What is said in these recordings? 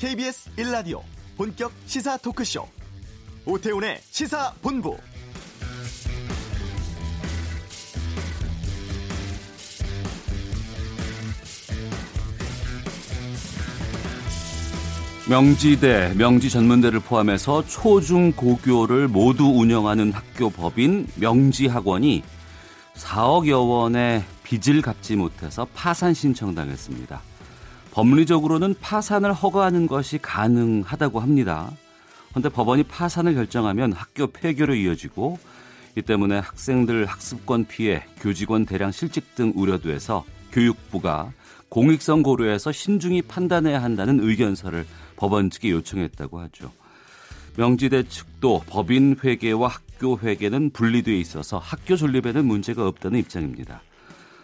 KBS 1라디오 본격 시사 토크쇼 오태훈의 시사본부 명지대, 명지전문대를 포함해서 초중 고교를 모두 운영하는 학교 법인 명지학원이 4억여 원의 빚을 갚지 못해서 파산 신청당했습니다. 법리적으로는 파산을 허가하는 것이 가능하다고 합니다. 그런데 법원이 파산을 결정하면 학교 폐교로 이어지고 이 때문에 학생들 학습권 피해, 교직원 대량 실직 등 우려도 해서 교육부가 공익성 고려해서 신중히 판단해야 한다는 의견서를 법원 측에 요청했다고 하죠. 명지대 측도 법인 회계와 학교 회계는 분리돼 있어서 학교 존립에는 문제가 없다는 입장입니다.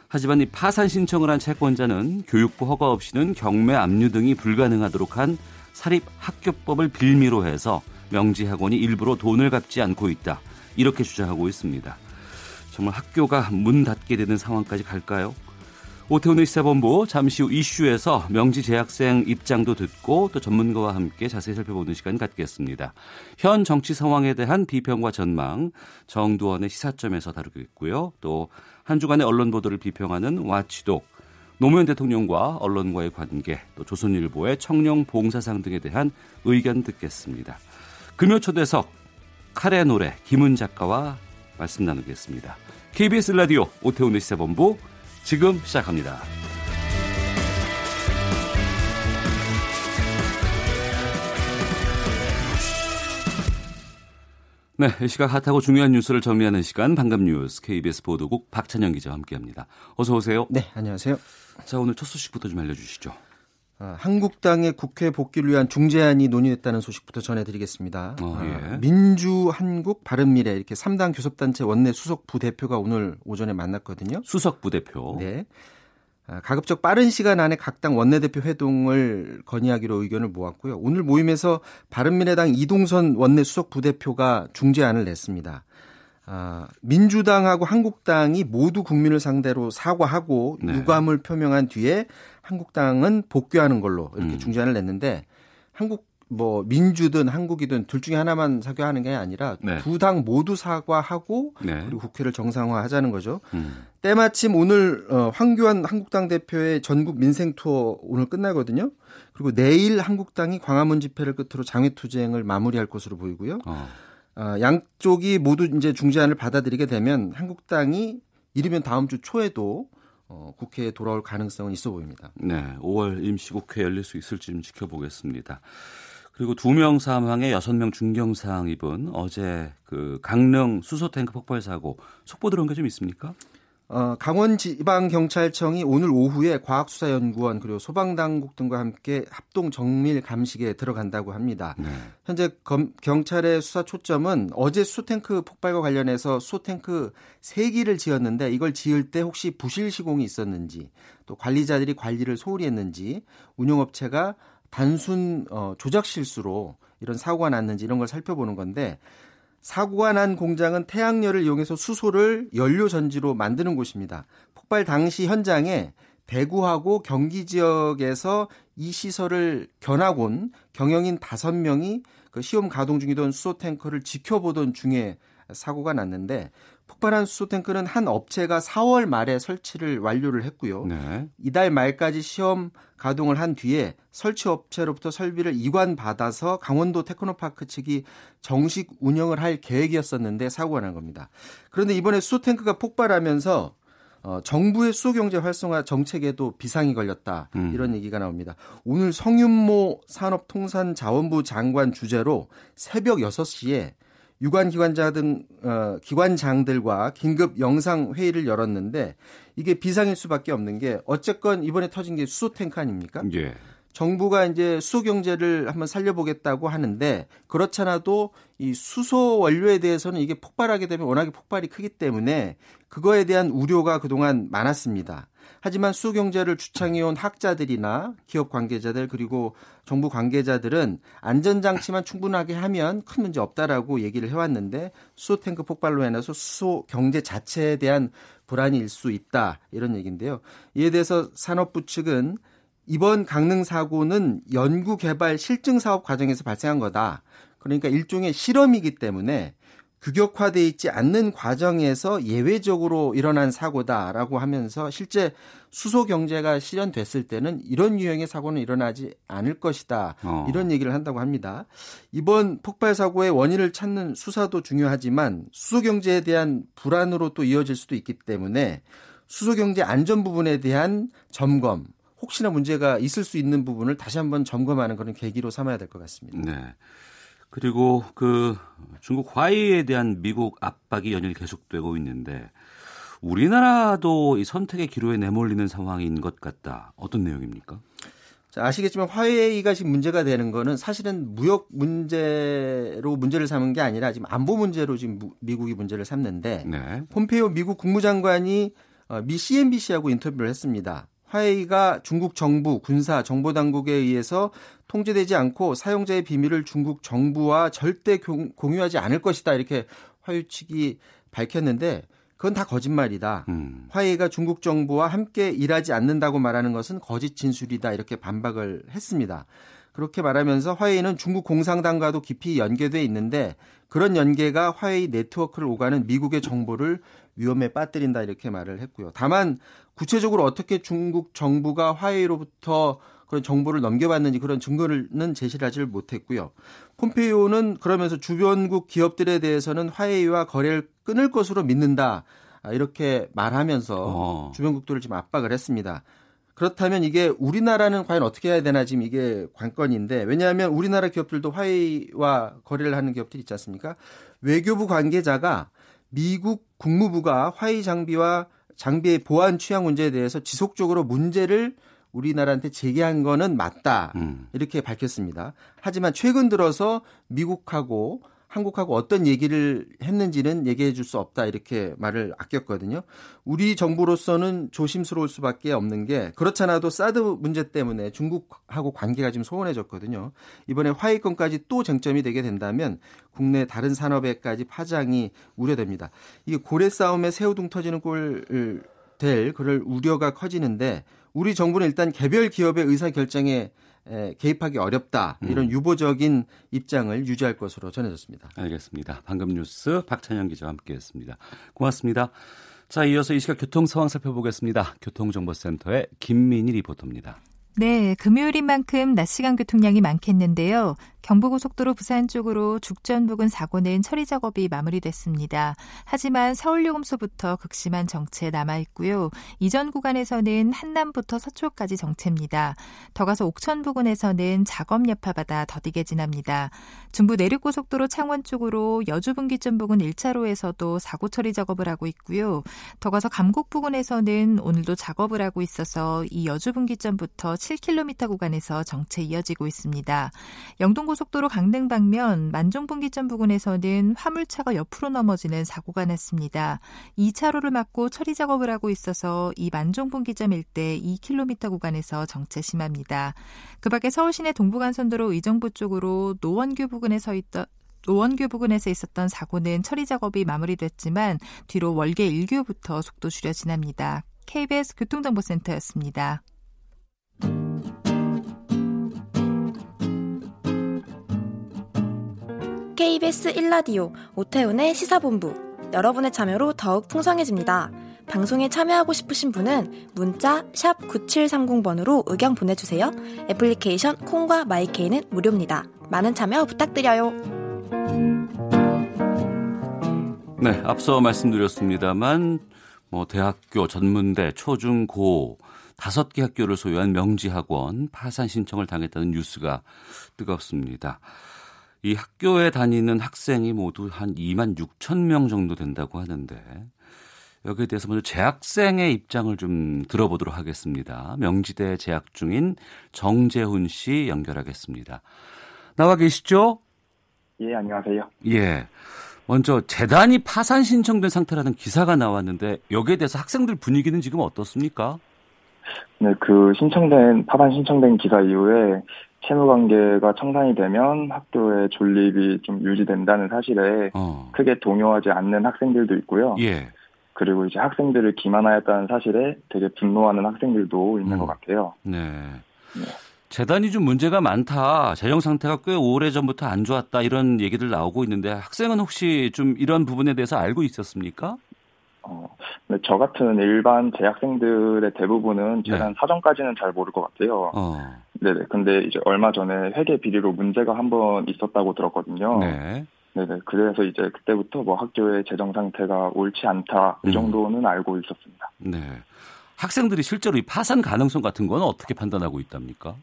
하지만 이 파산 신청을 한 채권자는 교육부 허가 없이는 경매 압류 등이 불가능하도록 한 사립 학교법을 빌미로 해서 명지학원이 일부러 돈을 갚지 않고 있다. 이렇게 주장하고 있습니다. 정말 학교가 문 닫게 되는 상황까지 갈까요? 오태훈의 시사본부 잠시 후 이슈에서 명지 재학생 입장도 듣고 또 전문가와 함께 자세히 살펴보는 시간 갖겠습니다. 현 정치 상황에 대한 비평과 전망 정두원의 시사점에서 다루겠고요. 또 한 주간의 언론 보도를 비평하는 와치독 노무현 대통령과 언론과의 관계 또 조선일보의 청룡 봉사상 등에 대한 의견 듣겠습니다. 금요 초대석 칼의 노래 김은 작가와 말씀 나누겠습니다. KBS 라디오 오태훈의 시사본부 지금 시작합니다. 네, 이 시각 핫하고 중요한 뉴스를 정리하는 시간 방금 뉴스 KBS 보도국 박찬영 기자와 함께합니다. 어서 오세요. 네, 안녕하세요. 자, 오늘 첫 소식부터 좀 알려주시죠. 아, 한국당의 국회 복귀를 위한 중재안이 논의됐다는 소식부터 전해드리겠습니다. 어, 예. 아, 민주, 한국, 바른미래 이렇게 3당 교섭단체 원내 수석 부대표가 오늘 오전에 만났거든요. 수석 부대표. 네. 아, 가급적 빠른 시간 안에 각 당 원내대표 회동을 건의하기로 의견을 모았고요. 오늘 모임에서 바른미래당 이동선 원내 수석 부대표가 중재안을 냈습니다. 아, 민주당하고 한국당이 모두 국민을 상대로 사과하고 네. 유감을 표명한 뒤에 한국당은 복귀하는 걸로 이렇게 음. 중재안을 냈는데 한국 뭐 민주든 한국이든 둘 중에 하나만 사과하는 게 아니라 네. 두당 모두 사과하고 네. 그리고 국회를 정상화하자는 거죠. 음. 때마침 오늘 어, 황교안 한국당 대표의 전국 민생 투어 오늘 끝나거든요. 그리고 내일 한국당이 광화문 집회를 끝으로 장외 투쟁을 마무리할 것으로 보이고요. 어. 어, 양쪽이 모두 이제 중재안을 받아들이게 되면 한국당이 이르면 다음 주 초에도 어, 국회에 돌아올 가능성은 있어 보입니다. 네, 5월 임시국회 열릴 수 있을지 좀 지켜보겠습니다. 그리고 두 명 사망에 여섯 명 중경상 입은 어제 그 강릉 수소 탱크 폭발 사고 속보 들어온 게 좀 있습니까? 어, 강원지방경찰청이 오늘 오후에 과학수사연구원 그리고 소방당국 등과 함께 합동 정밀 감식에 들어간다고 합니다. 네. 현재 검, 경찰의 수사 초점은 어제 수소탱크 폭발과 관련해서 수소탱크 3기를 지었는데 이걸 지을 때 혹시 부실 시공이 있었는지 또 관리자들이 관리를 소홀히 했는지 운영업체가 단순 어, 조작 실수로 이런 사고가 났는지 이런 걸 살펴보는 건데 사고가 난 공장은 태양열을 이용해서 수소를 연료 전지로 만드는 곳입니다. 폭발 당시 현장에 대구하고 경기 지역에서 이 시설을 견학 온 경영인 5명이 그 시험 가동 중이던 수소 탱커를 지켜보던 중에 사고가 났는데 폭발한 수소 탱크는 한 업체가 4월 말에 설치를 완료를 했고요. 네. 이달 말까지 시험 가동을 한 뒤에 설치 업체로부터 설비를 이관 받아서 강원도 테크노파크 측이 정식 운영을 할 계획이었었는데 사고가 난 겁니다. 그런데 이번에 수소 탱크가 폭발하면서 어, 정부의 수소 경제 활성화 정책에도 비상이 걸렸다. 음. 이런 얘기가 나옵니다. 오늘 성윤모 산업통상자원부 장관 주재로 새벽 6시에 유관 기관자 등 어, 기관장들과 긴급 영상 회의를 열었는데 이게 비상일 수밖에 없는 게 어쨌건 이번에 터진 게 수소 탱크 아닙니까? 예. 정부가 이제 수소 경제를 한번 살려보겠다고 하는데 그렇잖아도 이 수소 원료에 대해서는 이게 폭발하게 되면 워낙에 폭발이 크기 때문에 그거에 대한 우려가 그동안 많았습니다. 하지만 수소 경제를 주창해온 학자들이나 기업 관계자들 그리고 정부 관계자들은 안전장치만 충분하게 하면 큰 문제 없다라고 얘기를 해왔는데 수소 탱크 폭발로 인해서 수소 경제 자체에 대한 불안일 수 있다 이런 얘기인데요. 이에 대해서 산업부 측은 이번 강릉 사고는 연구 개발 실증 사업 과정에서 발생한 거다. 그러니까 일종의 실험이기 때문에 규격화돼 있지 않는 과정에서 예외적으로 일어난 사고다라고 하면서 실제 수소 경제가 실현됐을 때는 이런 유형의 사고는 일어나지 않을 것이다. 어. 이런 얘기를 한다고 합니다. 이번 폭발 사고의 원인을 찾는 수사도 중요하지만 수소 경제에 대한 불안으로 또 이어질 수도 있기 때문에 수소 경제 안전 부분에 대한 점검 혹시나 문제가 있을 수 있는 부분을 다시 한번 점검하는 그런 계기로 삼아야 될 것 같습니다. 네. 그리고 그 중국 화해에 대한 미국 압박이 연일 계속되고 있는데 우리나라도 이 선택의 기로에 내몰리는 상황인 것 같다. 어떤 내용입니까? 자, 아시겠지만 화해가 지금 문제가 되는 거는 사실은 무역 문제로 문제를 삼은 게 아니라 지금 안보 문제로 지금 미국이 문제를 삼는데 네. 폼페이오 미국 국무장관이 어, 미 CNBC하고 인터뷰를 했습니다. 화웨이가 중국 정부, 군사, 정보 당국에 의해서 통제되지 않고 사용자의 비밀을 중국 정부와 절대 공유하지 않을 것이다. 이렇게 화웨이 측이 밝혔는데 그건 다 거짓말이다. 음. 화웨이가 중국 정부와 함께 일하지 않는다고 말하는 것은 거짓 진술이다. 이렇게 반박을 했습니다. 그렇게 말하면서 화웨이는 중국 공산당과도 깊이 연계돼 있는데 그런 연계가 화웨이 네트워크를 오가는 미국의 정보를 위험에 빠뜨린다 이렇게 말을 했고요. 다만 구체적으로 어떻게 중국 정부가 화웨이로부터 그런 정보를 넘겨받는지 그런 증거는 제시를 하지를 못했고요. 폼페이오는 그러면서 주변국 기업들에 대해서는 화웨이와 거래를 끊을 것으로 믿는다. 아, 이렇게 말하면서 어. 주변국들을 지금 압박을 했습니다. 그렇다면 이게 우리나라는 과연 어떻게 해야 되나 지금 이게 관건인데 왜냐하면 우리나라 기업들도 화웨이와 거래를 하는 기업들이 있지 않습니까? 외교부 관계자가 미국 국무부가 화웨이 장비와 장비의 보안 취향 문제에 대해서 지속적으로 문제를 우리나라한테 제기한 거는 맞다. 음. 이렇게 밝혔습니다. 하지만 최근 들어서 미국하고 한국하고 어떤 얘기를 했는지는 얘기해 줄 수 없다 이렇게 말을 아꼈거든요. 우리 정부로서는 조심스러울 수밖에 없는 게 그렇잖아도 사드 문제 때문에 중국하고 관계가 지금 소원해졌거든요. 이번에 화해권까지 또 쟁점이 되게 된다면 국내 다른 산업에까지 파장이 우려됩니다. 이게 고래 싸움에 새우등 터지는 꼴 될 그럴 우려가 커지는데 우리 정부는 일단 개별 기업의 의사 결정에 개입하기 어렵다 이런 음. 유보적인 입장을 유지할 것으로 전해졌습니다. 알겠습니다. 방금 뉴스 박찬영 기자와 함께했습니다. 고맙습니다. 자, 이어서 이 시각 교통 상황 살펴보겠습니다. 교통정보센터의 김민희 리포터입니다. 네, 금요일인 만큼 낮 시간 교통량이 많겠는데요. 경부고속도로 부산 쪽으로 죽전 부근 사고는 처리 작업이 마무리됐습니다. 하지만 서울요금소부터 극심한 정체 남아 있고요. 이전 구간에서는 한남부터 서초까지 정체입니다. 더 가서 옥천 부근에서는 작업 여파받아 더디게 지납니다. 중부 내륙고속도로 창원 쪽으로 여주분기점 부근 1차로에서도 사고 처리 작업을 하고 있고요. 더 가서 감곡 부근에서는 오늘도 작업을 하고 있어서 이 여주분기점부터 7km 구간에서 정체 이어지고 있습니다. 영동 고속도로 강릉 방면 만종분기점 부근에서는 화물차가 옆으로 넘어지는 사고가 났습니다. 2차로를 막고 처리 작업을 하고 있어서 이 만종분기점 일대 2km 구간에서 정체 심합니다. 그 밖에 서울 시내 동부간선도로 의정부 쪽으로 노원교 부근에 서 있던 노원교 부근에서 있었던 사고는 처리 작업이 마무리됐지만 뒤로 월계 1교부터 속도 줄여 지납니다. KBS 교통정보센터였습니다. KBS 1라디오 오태훈의 시사본부 여러분의 참여로 더욱 풍성해집니다. 방송에 참여하고 싶으신 분은 문자 9730번으로 의견 보내주세요. 애플리케이션 콩과 마이케이는 무료입니다. 많은 참여 부탁드려요. 네, 앞서 말씀드렸습니다만 뭐 대학교, 전문대, 초중, 고 다섯 개 학교를 소유한 명지학원 파산 신청을 당했다는 뉴스가 뜨겁습니다. 이 학교에 다니는 학생이 모두 한 2만 6천 명 정도 된다고 하는데 여기에 대해서 먼저 재학생의 입장을 좀 들어보도록 하겠습니다. 명지대 재학 중인 정재훈 씨 연결하겠습니다. 나와 계시죠? 예, 안녕하세요. 예. 먼저 재단이 파산 신청된 상태라는 기사가 나왔는데 여기에 대해서 학생들 분위기는 지금 어떻습니까? 네, 그 신청된 파산 신청된 기사 이후에 채무 관계가 청산이 되면 학교의 존립이 좀 유지된다는 사실에 어. 크게 동요하지 않는 학생들도 있고요. 예. 그리고 이제 학생들을 기만하였다는 사실에 되게 분노하는 학생들도 있는 음. 것 같아요. 네. 네. 재단이 좀 문제가 많다. 재정 상태가 꽤 오래 전부터 안 좋았다. 이런 얘기들 나오고 있는데 학생은 혹시 좀 이런 부분에 대해서 알고 있었습니까? 어, 근데 저 같은 일반 재학생들의 대부분은 재단 네. 사정까지는 잘 모를 것 같아요. 어. 네네. 근데 이제 얼마 전에 회계 비리로 문제가 한 번 있었다고 들었거든요. 네. 네네. 그래서 이제 그때부터 뭐 학교의 재정 상태가 옳지 않다 이 음. 정도는 음. 알고 있었습니다. 네. 학생들이 실제로 이 파산 가능성 같은 건 어떻게 판단하고 있답니까?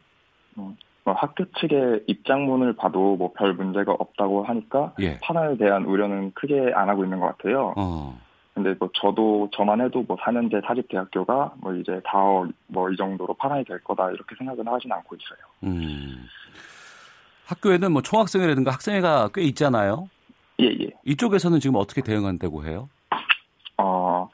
어, 뭐 학교 측의 입장문을 봐도 뭐 별 문제가 없다고 하니까 예. 파산에 대한 우려는 크게 안 하고 있는 것 같아요. 어. 근데 뭐 저도 저만 해도 뭐 4년제 사립 대학교가 뭐 이제 4억 뭐이 정도로 파산이 될 거다 이렇게 생각은 하진 않고 있어요. 음. 학교에는 뭐 총학생회라든가 학생회가 꽤 있잖아요. 예, 예. 이쪽에서는 지금 어떻게 대응한다고 해요? 어,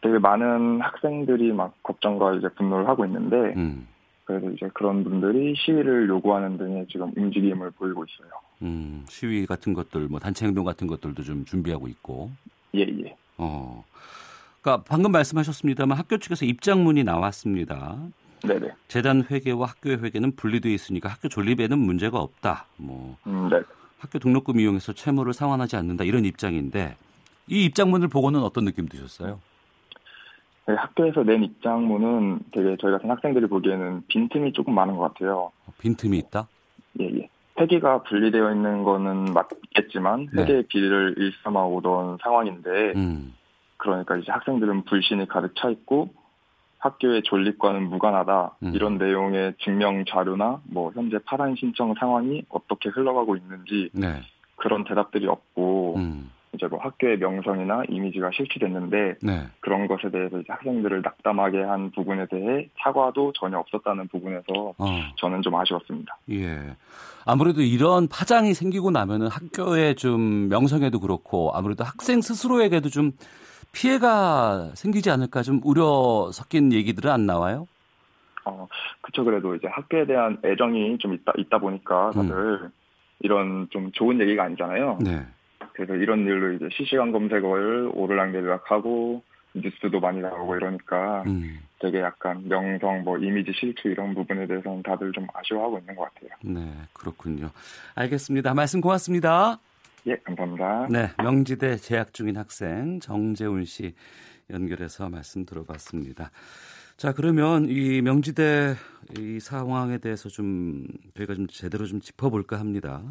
되게 많은 학생들이 막 걱정과 이제 분노를 하고 있는데, 음. 그래서 이제 그런 분들이 시위를 요구하는 등의 지금 움직임을 보이고 있어요. 음, 시위 같은 것들, 뭐 단체 행동 같은 것들도 좀 준비하고 있고. 예, 예. 어. 그러니까 방금 말씀하셨습니다만 학교 측에서 입장문이 나왔습니다. 네네. 재단 회계와 학교의 회계는 분리되어 있으니까 학교 존립에는 문제가 없다. 뭐 음, 네. 학교 등록금 이용해서 채무를 상환하지 않는다 이런 입장인데 이 입장문을 보고는 어떤 느낌 드셨어요? 네, 학교에서 낸 입장문은 되게 저희 같은 학생들이 보기에는 빈틈이 조금 많은 것 같아요. 빈틈이 있다? 예, 예. 회계가 분리되어 있는 거는 맞겠지만 네. 회계 비리를 일삼아 오던 상황인데 음. 그러니까 이제 학생들은 불신이 가득 차 있고 학교의 존립과는 무관하다 음. 이런 내용의 증명 자료나 뭐 현재 파산 신청 상황이 어떻게 흘러가고 있는지 네. 그런 대답들이 없고 음. 이제 뭐 학교의 명성이나 이미지가 실추됐는데 네. 그런 것에 대해서 이제 학생들을 낙담하게 한 부분에 대해 사과도 전혀 없었다는 부분에서 어. 저는 좀 아쉬웠습니다. 예. 아무래도 이런 파장이 생기고 나면은 학교의 좀 명성에도 그렇고 아무래도 학생 스스로에게도 좀 피해가 생기지 않을까 좀 우려 섞인 얘기들은 안 나와요? 어, 그쵸. 그래도 이제 학교에 대한 애정이 좀 있다, 있다 보니까 다들 음. 이런 좀 좋은 얘기가 아니잖아요. 네. 그래서 이런 일로 이제 실시간 검색어를 오르락내리락하고 뉴스도 많이 나오고 이러니까 음. 되게 약간 명성, 뭐 이미지 실추 이런 부분에 대해서는 다들 좀 아쉬워하고 있는 것 같아요. 네, 그렇군요. 알겠습니다. 말씀 고맙습니다. 예, 감사합니다. 네, 명지대 재학 중인 학생 정재훈 씨 연결해서 말씀 들어봤습니다. 자, 그러면 이 명지대 이 상황에 대해서 좀 저희가 좀 제대로 좀 짚어볼까 합니다.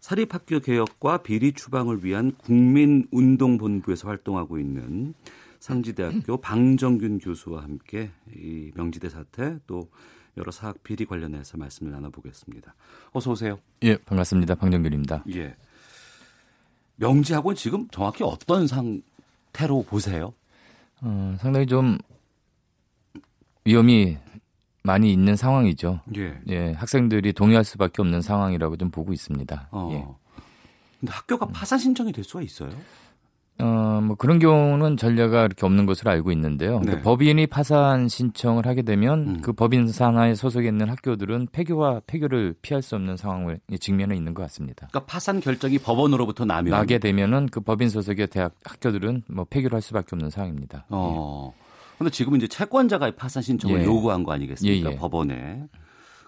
사립학교 개혁과 비리 추방을 위한 국민운동본부에서 활동하고 있는 상지대학교 방정균 교수와 함께 이 명지대 사태 또 여러 사학 비리 관련해서 말씀을 나눠보겠습니다. 어서 오세요. 예, 반갑습니다. 방정균입니다. 예. 명지학원 지금 정확히 어떤 상태로 보세요? 어, 상당히 좀 위험이 많이 있는 상황이죠. 예. 예. 학생들이 동의할 수밖에 없는 상황이라고 좀 보고 있습니다. 어. 예. 근데 학교가 파산 신청이 될 수가 있어요? 어, 뭐 그런 경우는 전례가 이렇게 없는 것으로 알고 있는데요. 네. 법인이 파산 신청을 하게 되면 음. 그 법인 산하에 소속해 있는 학교들은 폐교와 폐교를 피할 수 없는 상황을 직면해 있는 것 같습니다. 그러니까 파산 결정이 법원으로부터 나면 나게 되면은 그 법인 소속의 대학 학교들은 뭐 폐교를 할 수밖에 없는 상황입니다. 어. 예. 근데 지금 이제 채권자가 파산 신청을 예. 요구한 거 아니겠습니까? 예, 예. 법원에.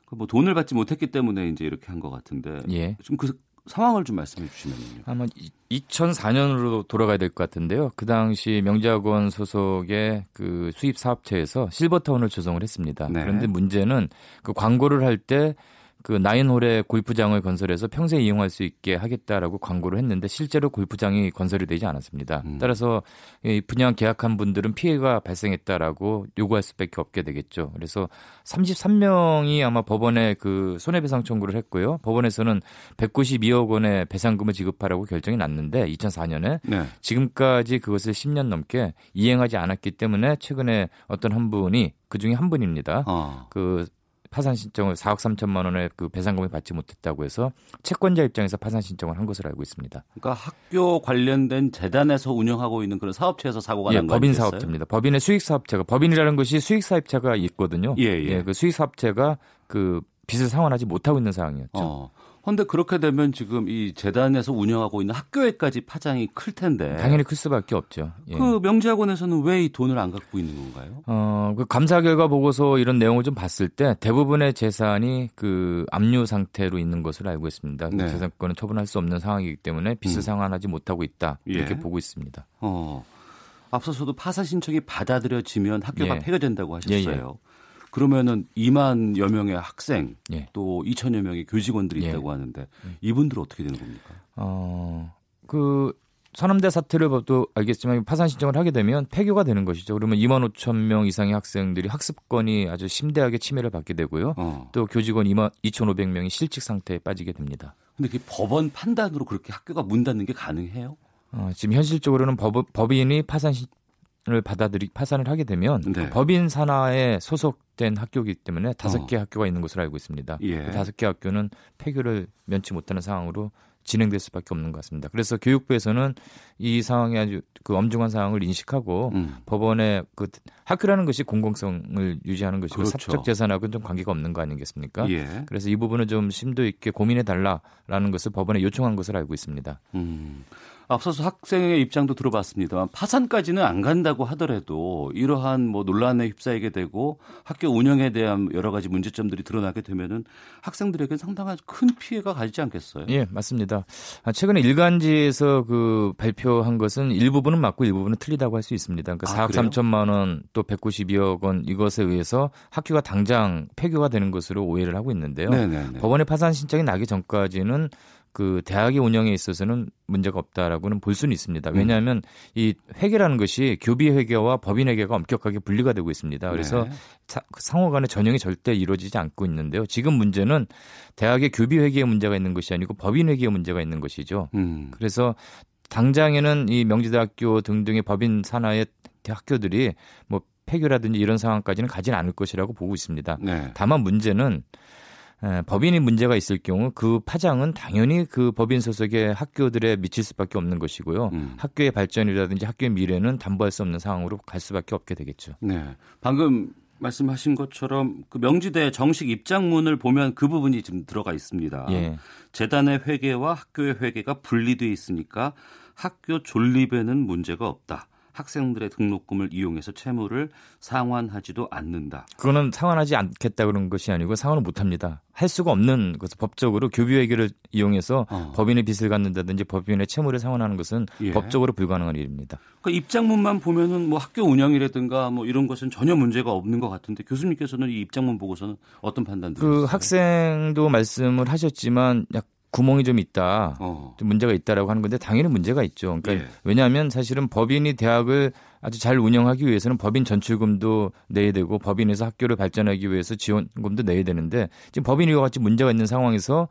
그뭐 돈을 받지 못했기 때문에 이제 이렇게 한 것 같은데. 예. 지금 그 상황을 좀 말씀해 주시면요. 아마 2004년으로 돌아가야 될 것 같은데요. 그 당시 명작원 소속의 그 수입 사업체에서 실버타운을 조성을 했습니다. 네. 그런데 문제는 그 광고를 할때 그 나인홀의 골프장을 건설해서 평생 이용할 수 있게 하겠다라고 광고를 했는데 실제로 골프장이 건설이 되지 않았습니다. 음. 따라서 이 분양 계약한 분들은 피해가 발생했다라고 요구할 수밖에 없게 되겠죠. 그래서 33명이 아마 법원에 그 손해배상 청구를 했고요. 법원에서는 192억 원의 배상금을 지급하라고 결정이 났는데 2004년에 네. 지금까지 그것을 10년 넘게 이행하지 않았기 때문에 최근에 어떤 한 분이 그 중에 한 분입니다. 어. 그 파산 신청을 4억 3천만 원의 그 배상금을 받지 못했다고 해서 채권자 입장에서 파산 신청을 한 것으로 알고 있습니다. 그러니까 학교 관련된 재단에서 운영하고 있는 그런 사업체에서 사고가 난 예, 법인 사업체입니다. 법인의 수익 사업체가 법인이라는 것이 수익 사업체가 있거든요. 예, 예. 예, 그 수익 사업체가 그 빚을 상환하지 못하고 있는 상황이었죠. 어. 그런데 그렇게 되면 지금 이 재단에서 운영하고 있는 학교에까지 파장이 클 텐데 당연히 클 수밖에 없죠. 예. 그 명지학원에서는 왜 이 돈을 안 갖고 있는 건가요? 어, 그 감사 결과 보고서 이런 내용을 좀 봤을 때 대부분의 재산이 그 압류 상태로 있는 것으로 알고 있습니다. 그 네. 재산권은 처분할 수 없는 상황이기 때문에 빚을 음. 상환하지 못하고 있다 이렇게 예. 보고 있습니다. 어. 앞서서도 파산 신청이 받아들여지면 학교가 예. 폐교된다고 하셨어요. 그러면은 2만여 명의 학생 예. 또 2천여 명의 교직원들이 예. 있다고 하는데 음. 이분들은 어떻게 되는 겁니까? 어, 그 산업대 사태를 봐도 알겠지만 파산 신청을 하게 되면 폐교가 되는 것이죠. 그러면 2만 5천 명 이상의 학생들이 학습권이 아주 심대하게 침해를 받게 되고요. 어. 또 교직원 2만 2,500명이 실직 상태에 빠지게 됩니다. 근데 그 법원 판단으로 그렇게 학교가 문 닫는 게 가능해요? 어, 지금 현실적으로는 법, 법인이 파산 을 받아들이 파산을 하게 되면 네. 그 법인 산하에 소속된 학교이기 때문에 다섯 개 어. 학교가 있는 것으로 알고 있습니다. 예. 그 다섯 개 학교는 폐교를 면치 못하는 상황으로 진행될 수밖에 없는 것 같습니다. 그래서 교육부에서는 이 상황이 아주 그 엄중한 상황을 인식하고 음. 법원의 그 학교라는 것이 공공성을 유지하는 것이고 그렇죠. 사적 재산하고는 좀 관계가 없는 거 아니겠습니까? 예. 그래서 이 부분은 좀 심도 있게 고민해 달라라는 것을 법원에 요청한 것으로 알고 있습니다. 음. 앞서서 학생의 입장도 들어봤습니다만 파산까지는 안 간다고 하더라도 이러한 뭐 논란에 휩싸이게 되고 학교 운영에 대한 여러 가지 문제점들이 드러나게 되면은 학생들에게 상당한 큰 피해가 가지 않겠어요? 예, 맞습니다. 아, 최근에 일간지에서 그 발표한 것은 일부분은 맞고 일부분은 틀리다고 할 수 있습니다. 그러니까 아, 4억 그래요? 3천만 원 또 192억 원 이것에 의해서 학교가 당장 폐교가 되는 것으로 오해를 하고 있는데요. 네네네. 법원의 파산 신청이 나기 전까지는 그 대학의 운영에 있어서는 문제가 없다라고는 볼 수는 있습니다. 왜냐하면 음. 이 회계라는 것이 교비 회계와 법인 회계가 엄격하게 분리가 되고 있습니다. 그래서 네. 그 상호 간의 전형이 절대 이루어지지 않고 있는데요. 지금 문제는 대학의 교비 회계에 문제가 있는 것이 아니고 법인 회계에 문제가 있는 것이죠. 음. 그래서 당장에는 이 명지대학교 등등의 법인 산하의 학교들이 뭐 폐교라든지 이런 상황까지는 가지는 않을 것이라고 보고 있습니다. 네. 다만 문제는 법인이 문제가 있을 경우 그 파장은 당연히 그 법인 소속의 학교들에 미칠 수밖에 없는 것이고요. 음. 학교의 발전이라든지 학교의 미래는 담보할 수 없는 상황으로 갈 수밖에 없게 되겠죠. 네. 방금 말씀하신 것처럼 그 명지대 정식 입장문을 보면 그 부분이 지금 들어가 있습니다. 예. 재단의 회계와 학교의 회계가 분리돼 있으니까 학교 존립에는 문제가 없다. 학생들의 등록금을 이용해서 채무를 상환하지도 않는다. 그거는 상환하지 않겠다 그런 것이 아니고 상환을 못 합니다. 할 수가 없는 것은 법적으로 교비회계를 이용해서 어. 법인의 빚을 갖는다든지 법인의 채무를 상환하는 것은 예. 법적으로 불가능한 일입니다. 그러니까 입장문만 보면은 뭐 학교 운영이라든가 뭐 이런 것은 전혀 문제가 없는 것 같은데 교수님께서는 이 입장문 보고서는 어떤 판단? 그 학생도 말씀을 하셨지만 약 구멍이 좀 있다, 어. 좀 문제가 있다라고 하는 건데 당연히 문제가 있죠. 그러니까 예. 왜냐하면 사실은 법인이 대학을 아주 잘 운영하기 위해서는 법인 전출금도 내야 되고 법인에서 학교를 발전하기 위해서 지원금도 내야 되는데 지금 법인이 와 같이 문제가 있는 상황에서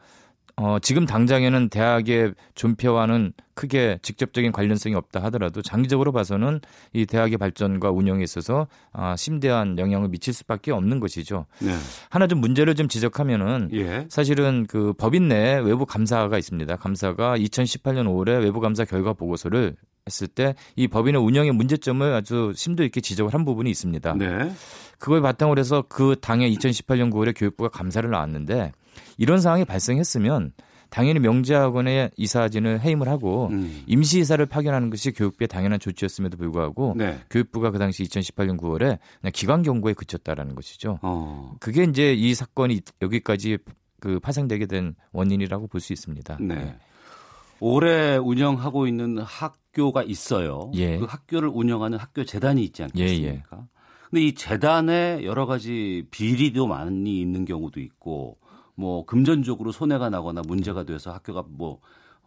어, 지금 당장에는 대학의 존폐와는 크게 직접적인 관련성이 없다 하더라도 장기적으로 봐서는 이 대학의 발전과 운영에 있어서 아, 심대한 영향을 미칠 수밖에 없는 것이죠. 네. 하나 좀 문제를 좀 지적하면은 예. 사실은 그 법인 내 외부 감사가 있습니다. 감사가 2018년 5월에 외부 감사 결과 보고서를 했을 때 이 법인의 운영의 문제점을 아주 심도 있게 지적을 한 부분이 있습니다. 네. 그걸 바탕으로 해서 그 당해 2018년 9월에 교육부가 감사를 나왔는데 이런 상황이 발생했으면 당연히 명지학원에 이사진을 해임을 하고 음. 임시이사를 파견하는 것이 교육부의 당연한 조치였음에도 불구하고 네. 교육부가 그 당시 2018년 9월에 그냥 기관 경고에 그쳤다라는 것이죠. 어. 그게 이제 이 사건이 여기까지 그 파생되게 된 원인이라고 볼 수 있습니다. 네. 네. 올해 운영하고 있는 학교가 있어요. 예. 그 학교를 운영하는 학교 재단이 있지 않겠습니까? 예, 예. 근데 이 재단에 여러 가지 비리도 많이 있는 경우도 있고 뭐 금전적으로 손해가 나거나 문제가 돼서 학교가 뭐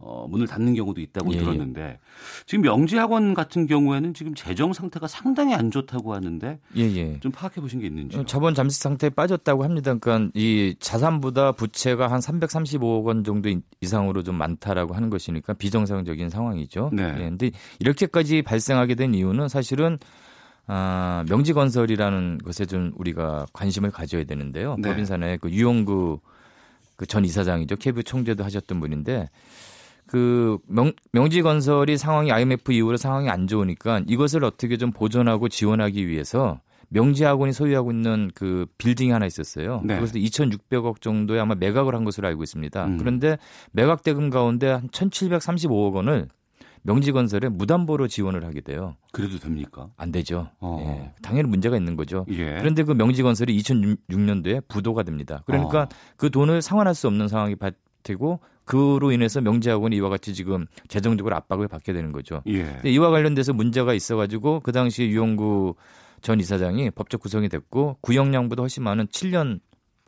어, 문을 닫는 경우도 있다고 예. 들었는데 지금 명지학원 같은 경우에는 지금 재정 상태가 상당히 안 좋다고 하는데 예, 예. 좀 파악해 보신 게 있는지 요 자본 잠식 상태에 빠졌다고 합니다. 그러니까 이 자산보다 부채가 한 335억 원 정도 이상으로 좀 많다라고 하는 것이니까 비정상적인 상황이죠. 네. 예, 근데 이렇게까지 발생하게 된 이유는 사실은 아, 명지건설이라는 것에 좀 우리가 관심을 가져야 되는데요. 네. 법인산의 그 유용구 그 전 이사장이죠. 케이블 총재도 하셨던 분인데 그 명, 명지건설이 상황이 IMF 이후로 상황이 안 좋으니까 이것을 어떻게 좀 보존하고 지원하기 위해서 명지학원이 소유하고 있는 그 빌딩이 하나 있었어요. 네. 그것도 2,600억 정도의 아마 매각을 한 것으로 알고 있습니다. 음. 그런데 매각 대금 가운데 한 1,735억 원을 명지건설에 무담보로 지원을 하게 돼요. 그래도 됩니까? 안 되죠. 어. 예, 당연히 문제가 있는 거죠. 예. 그런데 그 명지건설이 2006년도에 부도가 됩니다. 그러니까 어. 그 돈을 상환할 수 없는 상황이 되고 그로 인해서 명지학원이 이와 같이 지금 재정적으로 압박을 받게 되는 거죠. 예. 이와 관련돼서 문제가 있어가지고 그 당시에 유영구 전 이사장이 법적 구성이 됐고 구형량보다 훨씬 많은 7년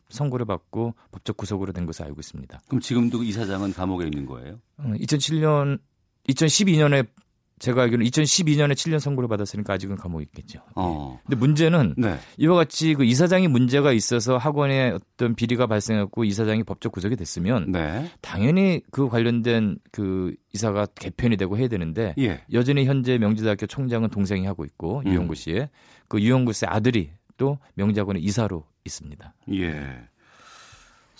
선고를 받고 법적 구속으로 된 것을 알고 있습니다. 그럼 지금도 그 이사장은 감옥에 있는 거예요? 2007년 2012년에 제가 알기로는 2012년에 7년 선고를 받았으니까 아직은 감옥에 있겠죠. 어. 근데 문제는 네. 이와 같이 그 이사장이 문제가 있어서 학원에 어떤 비리가 발생했고 이사장이 법적 구속이 됐으면 네. 당연히 그 관련된 그 이사가 개편이 되고 해야 되는데 예. 여전히 현재 명지대학교 총장은 동생이 하고 있고 음. 유영구 씨의 그 유영구 씨의 아들이 또 명지학원의 이사로 있습니다. 예.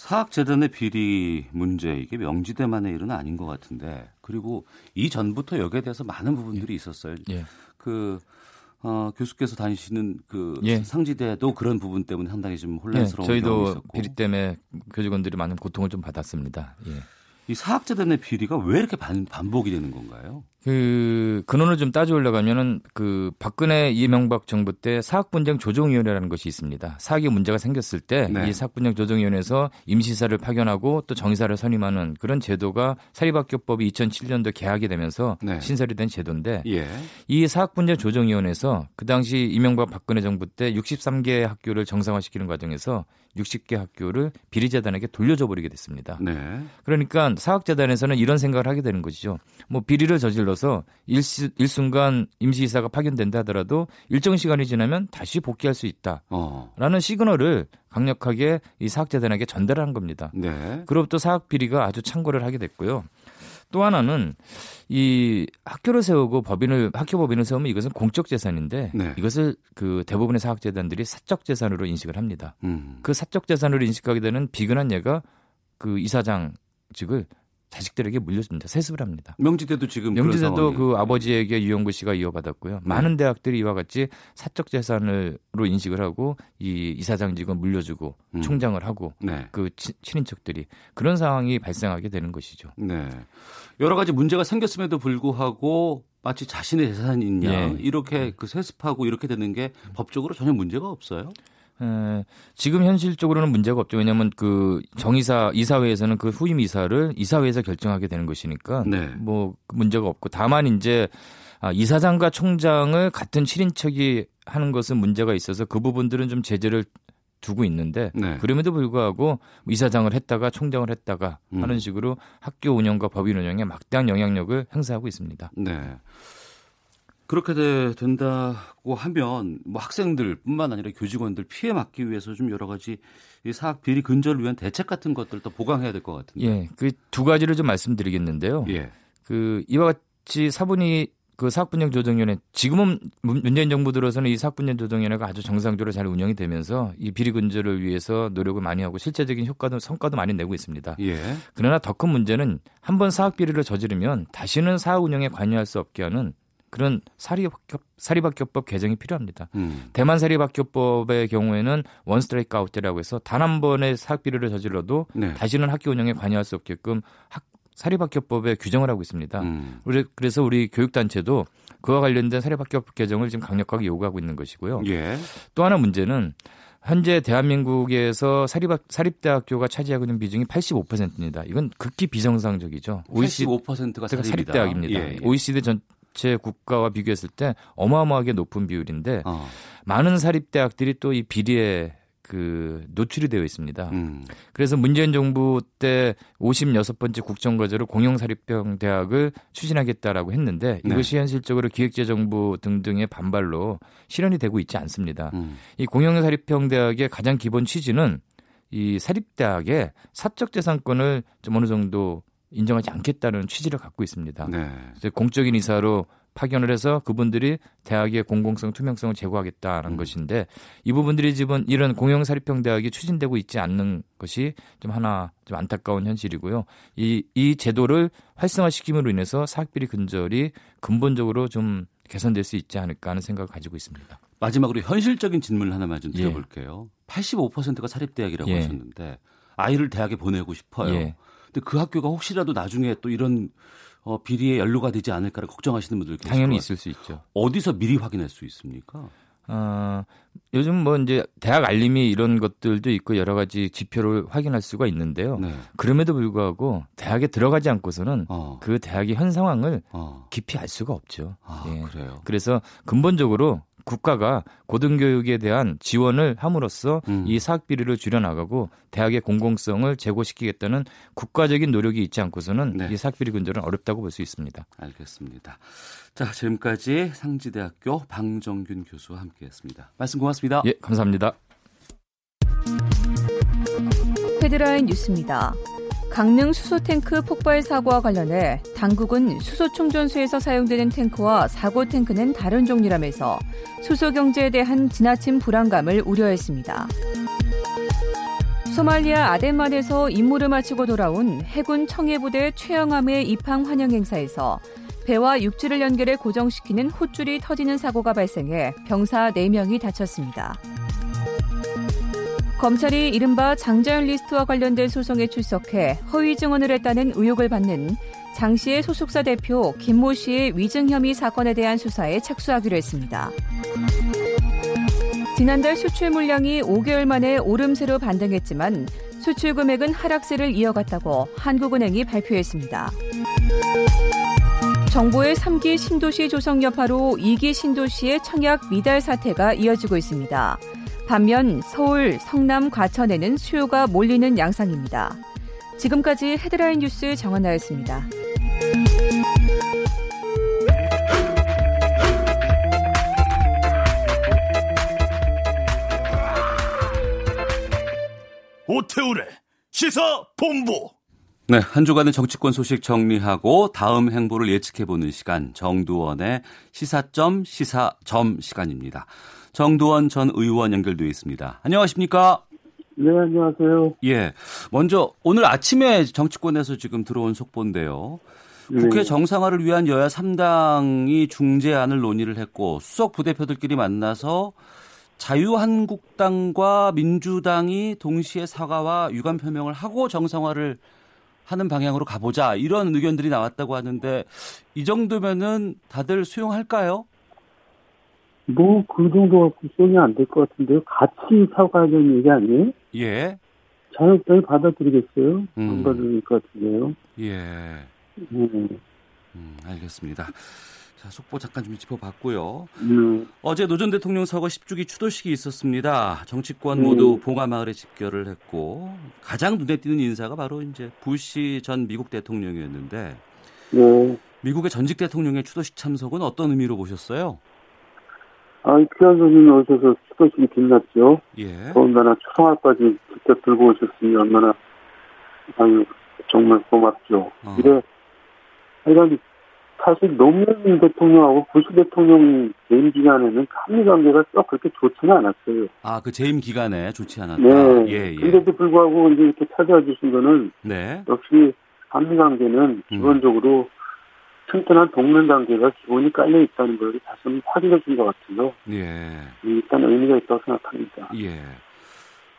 사학재단의 비리 문제 이게 명지대만의 일은 아닌 것 같은데 그리고 이 전부터 여기에 대해서 많은 부분들이 예. 있었어요. 예. 그 어, 교수께서 다니시는 그 예. 상지대도 그런 부분 때문에 상당히 좀 혼란스러운 예, 저희도 있었고. 비리 때문에 교직원들이 많은 고통을 좀 받았습니다. 예. 이 사학재단의 비리가 왜 이렇게 반, 반복이 되는 건가요? 그 근원을 좀 따져 올라가면은 그 박근혜 이명박 정부 때 사학분쟁 조정위원회라는 것이 있습니다. 사학에 문제가 생겼을 때이 네. 사학분쟁 조정위원회에서 임시사를 파견하고 또 정의사를 선임하는 그런 제도가 사립학교법이 2007년도 개학이 되면서 네. 신설이 된 제도인데 예. 이 사학분쟁 조정위원회에서 그 당시 이명박 박근혜 정부 때 63개 학교를 정상화시키는 과정에서 60개 학교를 비리재단에게 돌려줘 버리게 됐습니다. 네. 그러니까 사학재단에서는 이런 생각을 하게 되는 것이죠. 뭐 비리를 저질러 서 일시, 일순간 임시이사가 파견된다 하더라도 일정 시간이 지나면 다시 복귀할 수 있다라는 어. 시그널을 강력하게 이 사학재단에게 전달한 겁니다. 네. 그로부터 사학 비리가 아주 창궐을 하게 됐고요. 또 하나는 이 학교를 세우고 법인을 학교 법인을 세우면 이것은 공적 재산인데 네. 이것을 그 대부분의 사학 재단들이 사적 재산으로 인식을 합니다. 음. 그 사적 재산으로 인식하게 되는 비근한 예가 그 이사장직을 자식들에게 물려줍니다. 세습을 합니다. 명지대도 지금 명지대도 그 아버지에게 유영구 씨가 이어받았고요. 네. 많은 대학들이 이와 같이 사적 재산으로 인식을 하고 이 이사장직은 물려주고 음. 총장을 하고 네. 그 치, 친인척들이 그런 상황이 발생하게 되는 것이죠. 네. 여러 가지 문제가 생겼음에도 불구하고 마치 자신의 재산이 있냐 네. 이렇게 그 세습하고 이렇게 되는 게 법적으로 전혀 문제가 없어요. 에, 지금 현실적으로는 문제가 없죠. 왜냐하면 그 정이사 이사회에서는 그 후임 이사를 이사회에서 결정하게 되는 것이니까 네. 뭐 문제가 없고 다만 이제 아, 이사장과 총장을 같은 7인척이 하는 것은 문제가 있어서 그 부분들은 좀 제재를 두고 있는데 네. 그럼에도 불구하고 이사장을 했다가 총장을 했다가 음. 하는 식으로 학교 운영과 법인 운영에 막대한 영향력을 행사하고 있습니다. 네. 그렇게 되, 된다고 하면 뭐 학생들뿐만 아니라 교직원들 피해 막기 위해서 좀 여러 가지 이 사학 비리 근절을 위한 대책 같은 것들도 보강해야 될 것 같은데. 예, 그 두 가지를 좀 말씀드리겠는데요. 예. 그 이와 같이 사분이 그 사학분쟁 조정위원회 지금은 문재인 정부 들어서는 이 사학분쟁 조정위원회가 아주 정상적으로 잘 운영이 되면서 이 비리 근절을 위해서 노력을 많이 하고 실제적인 효과도 성과도 많이 내고 있습니다. 예. 그러나 더 큰 문제는 한번 사학 비리를 저지르면 다시는 사학 운영에 관여할 수 없게 하는 그런 사립학교, 사립학교법 개정이 필요합니다. 음. 대만 사립학교법의 경우에는 원 스트라이크 아웃이라고 해서 단 한 번의 사학비리를 저질러도 네. 다시는 학교 운영에 관여할 수 없게끔 학, 사립학교법에 규정을 하고 있습니다. 음. 그래서 우리 교육단체도 그와 관련된 사립학교법 개정을 지금 강력하게 요구하고 있는 것이고요. 예. 또 하나 문제는 현재 대한민국에서 사립학, 사립대학교가 차지하고 있는 비중이 85%입니다. 이건 극히 비정상적이죠. 85%가 사립대학입니다. 예, 예. OECD 전, 전체 국가와 비교했을 때 어마어마하게 높은 비율인데 어. 많은 사립대학들이 또 이 비리에 그 노출이 되어 있습니다. 음. 그래서 문재인 정부 때 56번째 국정과제로 공영사립형 대학을 추진하겠다라고 했는데 네. 이것이 현실적으로 기획재정부 등등의 반발로 실현이 되고 있지 않습니다. 음. 이 공영사립형 대학의 가장 기본 취지는 이 사립대학의 사적 재산권을 좀 어느 정도 인정하지 않겠다는 취지를 갖고 있습니다. 네. 공적인 이사로 파견을 해서 그분들이 대학의 공공성, 투명성을 제고하겠다는 음. 것인데 이 부분들이 지금 이런 공영사립형 대학이 추진되고 있지 않는 것이 좀 하나 좀 안타까운 현실이고요. 이, 이 제도를 활성화시킴으로 인해서 사학비리 근절이 근본적으로 좀 개선될 수 있지 않을까 하는 생각을 가지고 있습니다. 마지막으로 현실적인 질문 하나만 좀 예. 드려볼게요. 예. 85%가 사립대학이라고 예. 하셨는데 아이를 대학에 보내고 싶어요. 예. 근데 그 학교가 혹시라도 나중에 또 이런 어, 비리에 연루가 되지 않을까를 걱정하시는 분들 계실 당연히 있을 수 있죠. 어디서 미리 확인할 수 있습니까? 어, 요즘 뭐 이제 대학 알림이 이런 것들도 있고 여러 가지 지표를 확인할 수가 있는데요. 네. 그럼에도 불구하고 대학에 들어가지 않고서는 어. 그 대학의 현 상황을 어. 깊이 알 수가 없죠. 아, 예. 그래요. 그래서 근본적으로 국가가 고등교육에 대한 지원을 함으로써 음. 이 사학 비리를 줄여나가고 대학의 공공성을 제고시키겠다는 국가적인 노력이 있지 않고서는 네. 이 사학 비리 근절은 어렵다고 볼 수 있습니다. 알겠습니다. 자, 지금까지 상지대학교 방정균 교수와 함께했습니다. 말씀 고맙습니다. 예, 감사합니다. 헤드라인 뉴스입니다. 강릉 수소 탱크 폭발 사고와 관련해 당국은 수소 충전소에서 사용되는 탱크와 사고 탱크는 다른 종류라면서 수소 경제에 대한 지나친 불안감을 우려했습니다. 소말리아 아덴만에서 임무를 마치고 돌아온 해군 청해부대 최영함의 입항 환영 행사에서 배와 육지를 연결해 고정시키는 헛줄이 터지는 사고가 발생해 병사 4명이 다쳤습니다. 검찰이 이른바 장자연 리스트와 관련된 소송에 출석해 허위 증언을 했다는 의혹을 받는 장 씨의 소속사 대표 김모 씨의 위증 혐의 사건에 대한 수사에 착수하기로 했습니다. 지난달 수출 물량이 5개월 만에 오름세로 반등했지만 수출 금액은 하락세를 이어갔다고 한국은행이 발표했습니다. 정부의 3기 신도시 조성 여파로 2기 신도시의 청약 미달 사태가 이어지고 있습니다. 반면 서울, 성남, 과천에는 수요가 몰리는 양상입니다. 지금까지 헤드라인 뉴스 정원나였습니다. 오태우래 시사 본부. 네, 한 주간의 정치권 소식 정리하고 다음 행보를 예측해 보는 시간 정두원의 시사점 시사점 시간입니다. 정두원 전 의원 연결되어 있습니다. 안녕하십니까? 네, 안녕하세요. 예. 먼저 오늘 아침에 정치권에서 지금 들어온 속보인데요. 네. 국회 정상화를 위한 여야 3당이 중재안을 논의를 했고 수석 부대표들끼리 만나서 자유한국당과 민주당이 동시에 사과와 유감 표명을 하고 정상화를 하는 방향으로 가보자 이런 의견들이 나왔다고 하는데 이 정도면은 다들 수용할까요? 뭐, 그 정도 수용이 안 될 것 같은데요. 같이 사과하는 얘기 아니에요? 예. 자유당이 받아들이겠어요? 음. 안 받아들일 것 같은데요. 예. 음. 음, 알겠습니다. 자, 속보 잠깐 좀 짚어봤고요. 음. 어제 노 전 대통령 서거 10주기 추도식이 있었습니다. 정치권 음. 모두 봉화마을에 집결을 했고 가장 눈에 띄는 인사가 바로 이제 부시 전 미국 대통령이었는데 네. 미국의 전직 대통령의 추도식 참석은 어떤 의미로 보셨어요? 아, 귀한 손님이 오셔서 추도식이 빛났죠. 예. 더군다나 추성화까지 직접 들고 오셨으니 얼마나, 아유, 정말 고맙죠. 어. 이래, 하여간, 사실 노무현 대통령하고 부시 대통령 재임 기간에는 한미 관계가 썩 그렇게 좋지는 않았어요. 아, 그 재임 기간에 좋지 않았다. 네. 예, 예. 그런데도 불구하고 이제 이렇게 찾아와 주신 거는 네. 역시 한미 관계는 음. 기본적으로 음. 튼튼한 동맹 관계가 기본이 깔려 있다는 걸 다시 한번 확인해 준 것 같아요. 예. 일단 의미가 있다고 생각합니다. 예.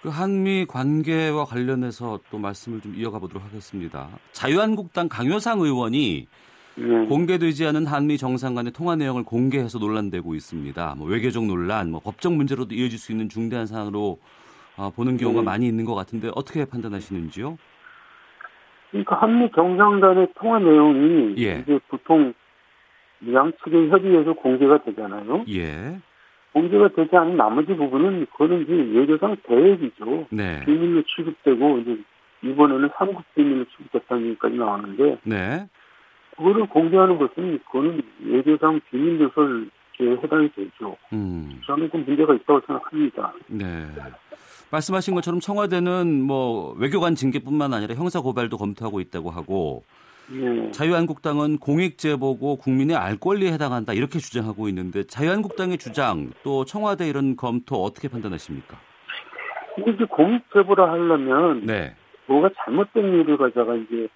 그 한미 관계와 관련해서 또 말씀을 좀 이어가 보도록 하겠습니다. 자유한국당 강효상 의원이 네. 공개되지 않은 한미 정상 간의 통화 내용을 공개해서 논란되고 있습니다. 뭐 외교적 논란, 뭐 법적 문제로도 이어질 수 있는 중대한 사안으로 어, 보는 경우가 네. 많이 있는 것 같은데 어떻게 판단하시는지요? 그러니까 한미 정상 간의 통화 내용이 예. 이제 보통 양측의 협의에서 공개가 되잖아요. 예. 공개가 되지 않은 나머지 부분은 그거는 이제 외교상 대액이죠. 네. 비밀로 취급되고 이제 이번에는 삼국 비밀로 취급됐다는 얘기까지 나왔는데 네. 그거를 공개하는 것은 그거는 외교상 비밀 요소에 해당이 되죠. 음. 저는 그 문제가 있다고 생각합니다. 네. 말씀하신 것처럼 청와대는 뭐 외교관 징계뿐만 아니라 형사 고발도 검토하고 있다고 하고 네. 자유한국당은 공익 제보고 국민의 알 권리에 해당한다 이렇게 주장하고 있는데 자유한국당의 주장 또 청와대 이런 검토 어떻게 판단하십니까? 근데 이제 공익 제보를 하려면 네. 뭐가 잘못된 일을 가져가 이제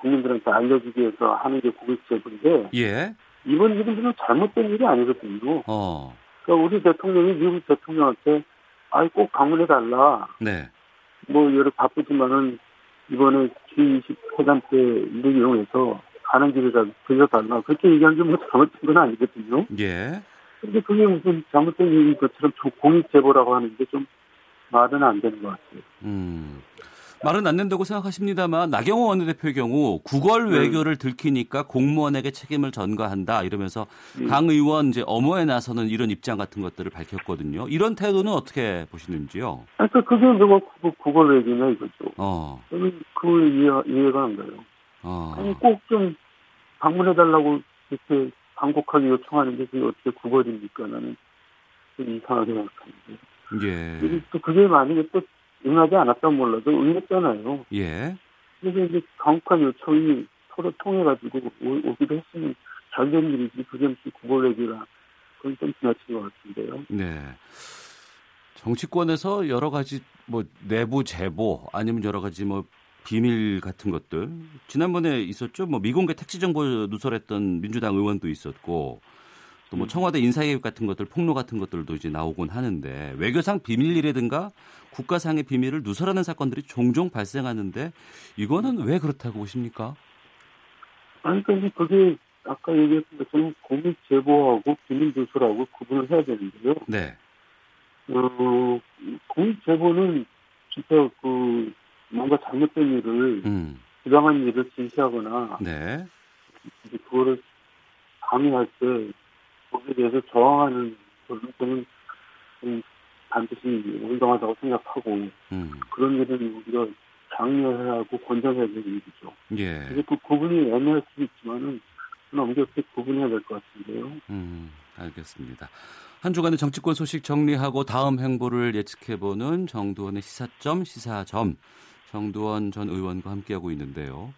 국민들한테 알려주기 위해서 하는 게 공익 제보인데 예. 이번 일은 잘못된 일이 아니거든요. 어. 그러니까 우리 대통령이 미국 대통령한테 아이 꼭 방문해 달라. 네. 뭐 여러 바쁘지만은 이번에 G20 회담 때 이를 이용해서 가는 길에 다 들려달라. 그렇게 얘기한 게 뭐 잘못된 건 아니거든요. 예. 근데 그게 무슨 잘못된 얘기인 것처럼 공익 제보라고 하는데 좀 말은 안 되는 것 같아요. 음. 말은 안 된다고 생각하십니다만 나경원 원내대표의 경우 구걸 네. 외교를 들키니까 공무원에게 책임을 전가한다 이러면서 네. 강 의원 이제 엄호에 나서는 이런 입장 같은 것들을 밝혔거든요. 이런 태도는 어떻게 보시는지요? 그러니까 그게 누가 구걸 외교냐 이거죠. 어. 저는 그 이해, 이해 가 안 가요. 어. 아니 꼭 좀 방문해달라고 이렇게 반곡하게 요청하는 게 그게 어떻게 구걸입니까? 나는 좀 이상하게 생각하는데. 예. 또 그게 만약에 또 응하지 않았다면 몰라도 응했잖아요. 예. 그래서 이제 강력한 요청이 서로 통해가지고 오, 오기도 했으면 잘된 일이지 그게 무슨 구걸내기라 그건 좀 지나친 것 같은데요. 네. 정치권에서 여러 가지 뭐 내부 제보 아니면 여러 가지 뭐 비밀 같은 것들 지난번에 있었죠. 뭐 미공개 택시 정보 누설했던 민주당 의원도 있었고 또뭐 음. 청와대 인사개입 같은 것들 폭로 같은 것들도 이제 나오곤 하는데 외교상 비밀이라든가 국가상의 비밀을 누설하는 사건들이 종종 발생하는데 이거는 왜 그렇다고 보십니까? 아니 그러니까 그게 아까 얘기했던 것처럼 공익 제보하고 비밀 누설하고 구분을 해야 되는데요. 네. 어, 공익 제보는 진짜 그 뭔가 잘못된 일을 음. 부당한 일을 진시하거나 네. 그거를 강요할 때 거기에 대해서 저항하는 것은 좀 반드시 운동하다고 생각하고 음. 그런 일은 우리가 장려해야 하고 권장해야 되는 일이죠. 예. 그래서 그 구분이 애매할 수도 있지만은 엄격히 구분해야 될 것 같은데요. 음, 알겠습니다. 한 주간의 정치권 소식 정리하고 다음 행보를 예측해보는 정두원의 시사점 시사점 정두원 전 의원과 함께하고 있는데요.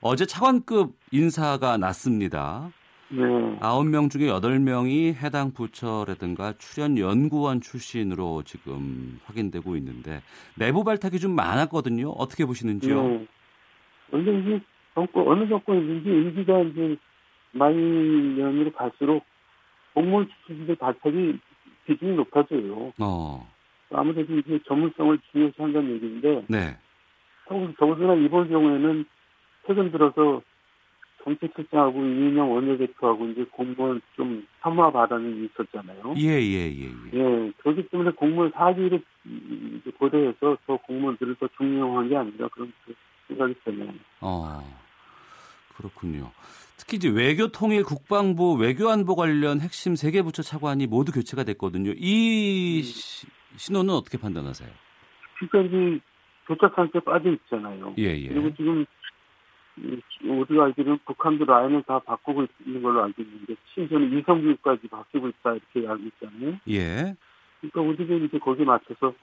어제 차관급 인사가 났습니다. 네. 9명 중에 8명이 해당 부처라든가 출연 연구원 출신으로 지금 확인되고 있는데 내부 발탁이 좀 많았거든요. 어떻게 보시는지요? 네. 원래 이제 정권, 어느 정권이든지 임기가 이제 많이 년으로 갈수록 공무원 출신들 발탁이 비중이 높아져요. 어. 아무래도 이제 전문성을 중요시 한다는 얘기인데. 네. 더군다나 이번 경우에는 최근 들어서 정책실장하고 이인영 원내대표하고 이제 공무원 좀 혐오 발언이 있었잖아요. 예, 예, 예, 예. 예, 그렇기 때문에 공무원 사기를 고려해서 더 공무원들을 더 중용한 게 아니라 그런 생각이 드네요. 어, 그렇군요. 특히 이제 외교 통일 국방부 외교안보 관련 핵심 세 개 부처 차관이 모두 교체가 됐거든요. 이 시, 신호는 어떻게 판단하세요? 그러니까 이제 교착 상태에 빠져 있잖아요. 예, 예. 그리고 지금 우리가 알기로는 북한도 라인을 다 바꾸고 있는 걸로 알고 있는데 심지어는 이성교육까지 바뀌고 있다 이렇게 알고 있잖아요. 예. 그러니까 우리는 이제 거기에 맞춰서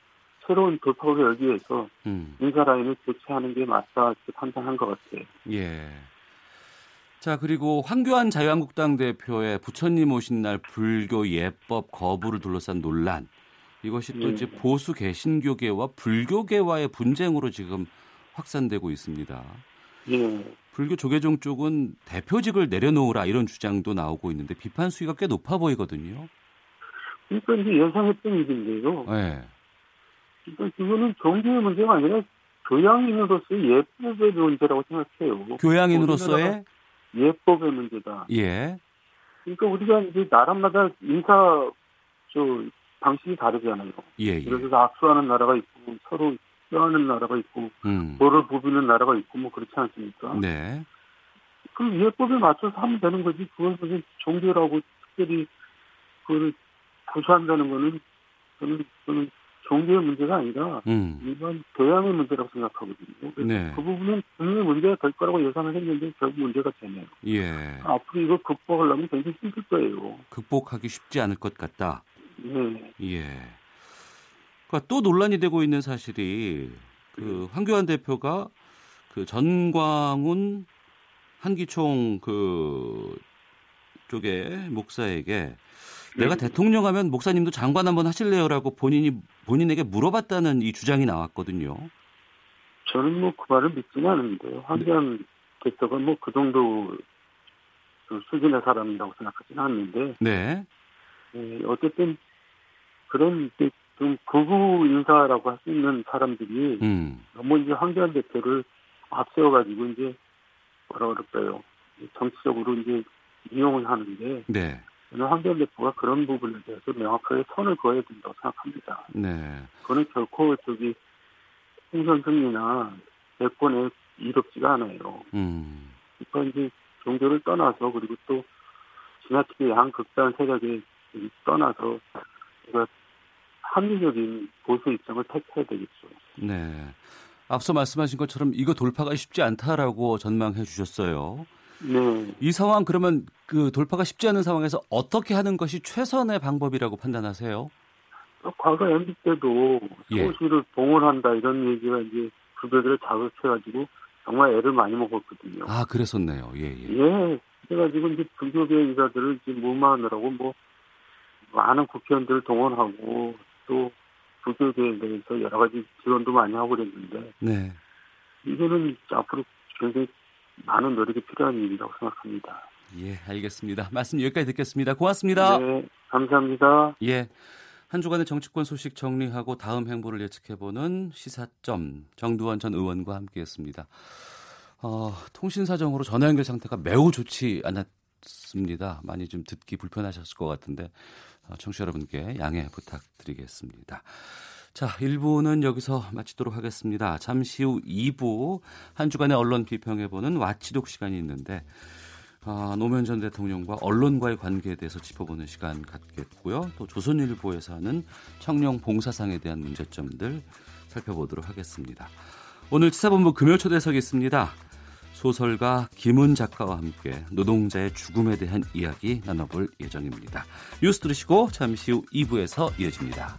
새로운 돌파구를 열기 위해서 음. 인사 라인을 교체하는 게 맞다 이렇게 판단한 것 같아요. 예. 자 그리고 황교안 자유한국당 대표의 부처님 오신 날 불교 예법 거부를 둘러싼 논란 이것이 또 예. 이제 보수 개신교계와 불교계와의 분쟁으로 지금 확산되고 있습니다. 예. 불교 조계종 쪽은 대표직을 내려놓으라 이런 주장도 나오고 있는데 비판 수위가 꽤 높아 보이거든요. 그러니까 이제 예상했던 일인데요. 네. 그러니까 그거는 종교의 문제가 아니라 교양인으로서의 예법의 문제라고 생각해요. 교양인으로서의 예법의 문제다. 예. 그러니까 우리가 이제 나라마다 인사 저 방식이 다르잖아요. 예, 예. 그래서 악수하는 나라가 있고 서로 뼈하는 나라가 있고 음. 벌을 부비는 나라가 있고 뭐 그렇지 않습니까? 네. 그 예법에 맞춰서 하면 되는 거지 그걸 무슨 종교라고 특별히 그걸 구수한다는 거는 저는 저는 종교의 문제가 아니라 음. 일반 교양의 문제라고 생각하거든요. 네. 그 부분은 분명히 문제가 될 거라고 예상을 했는데 결국 문제가 되네요. 예. 앞으로 이걸 극복하려면 굉장히 힘들 거예요. 극복하기 쉽지 않을 것 같다. 네. 예. 그러니까 또 논란이 되고 있는 사실이 그 황교안 대표가 그 전광훈 한기총 그 쪽의 목사에게 내가 네. 대통령 하면 목사님도 장관 한번 하실래요라고 본인이 본인에게 물어봤다는 이 주장이 나왔거든요. 저는 뭐 그 말을 믿지는 않는데요. 황교안 대표가 뭐그 정도 그 수준의 사람이라고 생각하지는 않는데. 네. 예, 어쨌든 그런 좀 극우 인사라고 할 수 있는 사람들이 음. 너무 이제 황교안 대표를 앞세워가지고 이제 뭐라 그럴까요? 정치적으로 이제 이용을 하는데 네. 저는 황교안 대표가 그런 부분에 대해서 명확하게 선을 그어야 된다고 생각합니다. 네. 그거는 결코 저기 총선 승리나 대권에 이롭지가 않아요. 음. 그러니까 이제 종교를 떠나서 그리고 또 지나치게 양극단 세력에 떠나서 우리가 합리적인 보수 입장을 택해야 되겠죠. 네. 앞서 말씀하신 것처럼 이거 돌파가 쉽지 않다라고 전망해 주셨어요. 네. 이 상황 그러면 그 돌파가 쉽지 않은 상황에서 어떻게 하는 것이 최선의 방법이라고 판단하세요? 과거 MB 때도 소시를 예. 봉헌한다 이런 얘기가 이제 부대들을 자극해가지고 정말 애를 많이 먹었거든요. 아 그랬었네요. 예 예. 예. 그래가지고 이제 불교계 인사들을 이제 무마하느라고 뭐 많은 국회의원들을 동원하고 또 불교계에 대해서 여러 가지 지원도 많이 하고 그랬는데 네. 이거는 앞으로 굉장히 많은 노력이 필요한 일이라고 생각합니다. 예, 알겠습니다. 말씀 여기까지 듣겠습니다. 고맙습니다. 네, 감사합니다. 예. 한 주간의 정치권 소식 정리하고 다음 행보를 예측해보는 시사점 정두원 전 의원과 함께했습니다. 어, 통신 사정으로 전화 연결 상태가 매우 좋지 않았습니다. 많이 좀 듣기 불편하셨을 것 같은데 어, 청취자 여러분께 양해 부탁드리겠습니다. 자, 1부는 여기서 마치도록 하겠습니다. 잠시 후 2부 한 주간의 언론 비평해보는 와치독 시간이 있는데 아, 노무현 전 대통령과 언론과의 관계에 대해서 짚어보는 시간 갖겠고요. 또 조선일보에서 하는 청룡 봉사상에 대한 문제점들 살펴보도록 하겠습니다. 오늘 치사본부 금요 초대석이 있습니다. 소설가 김은 작가와 함께 노동자의 죽음에 대한 이야기 나눠볼 예정입니다. 뉴스 들으시고 잠시 후 2부에서 이어집니다.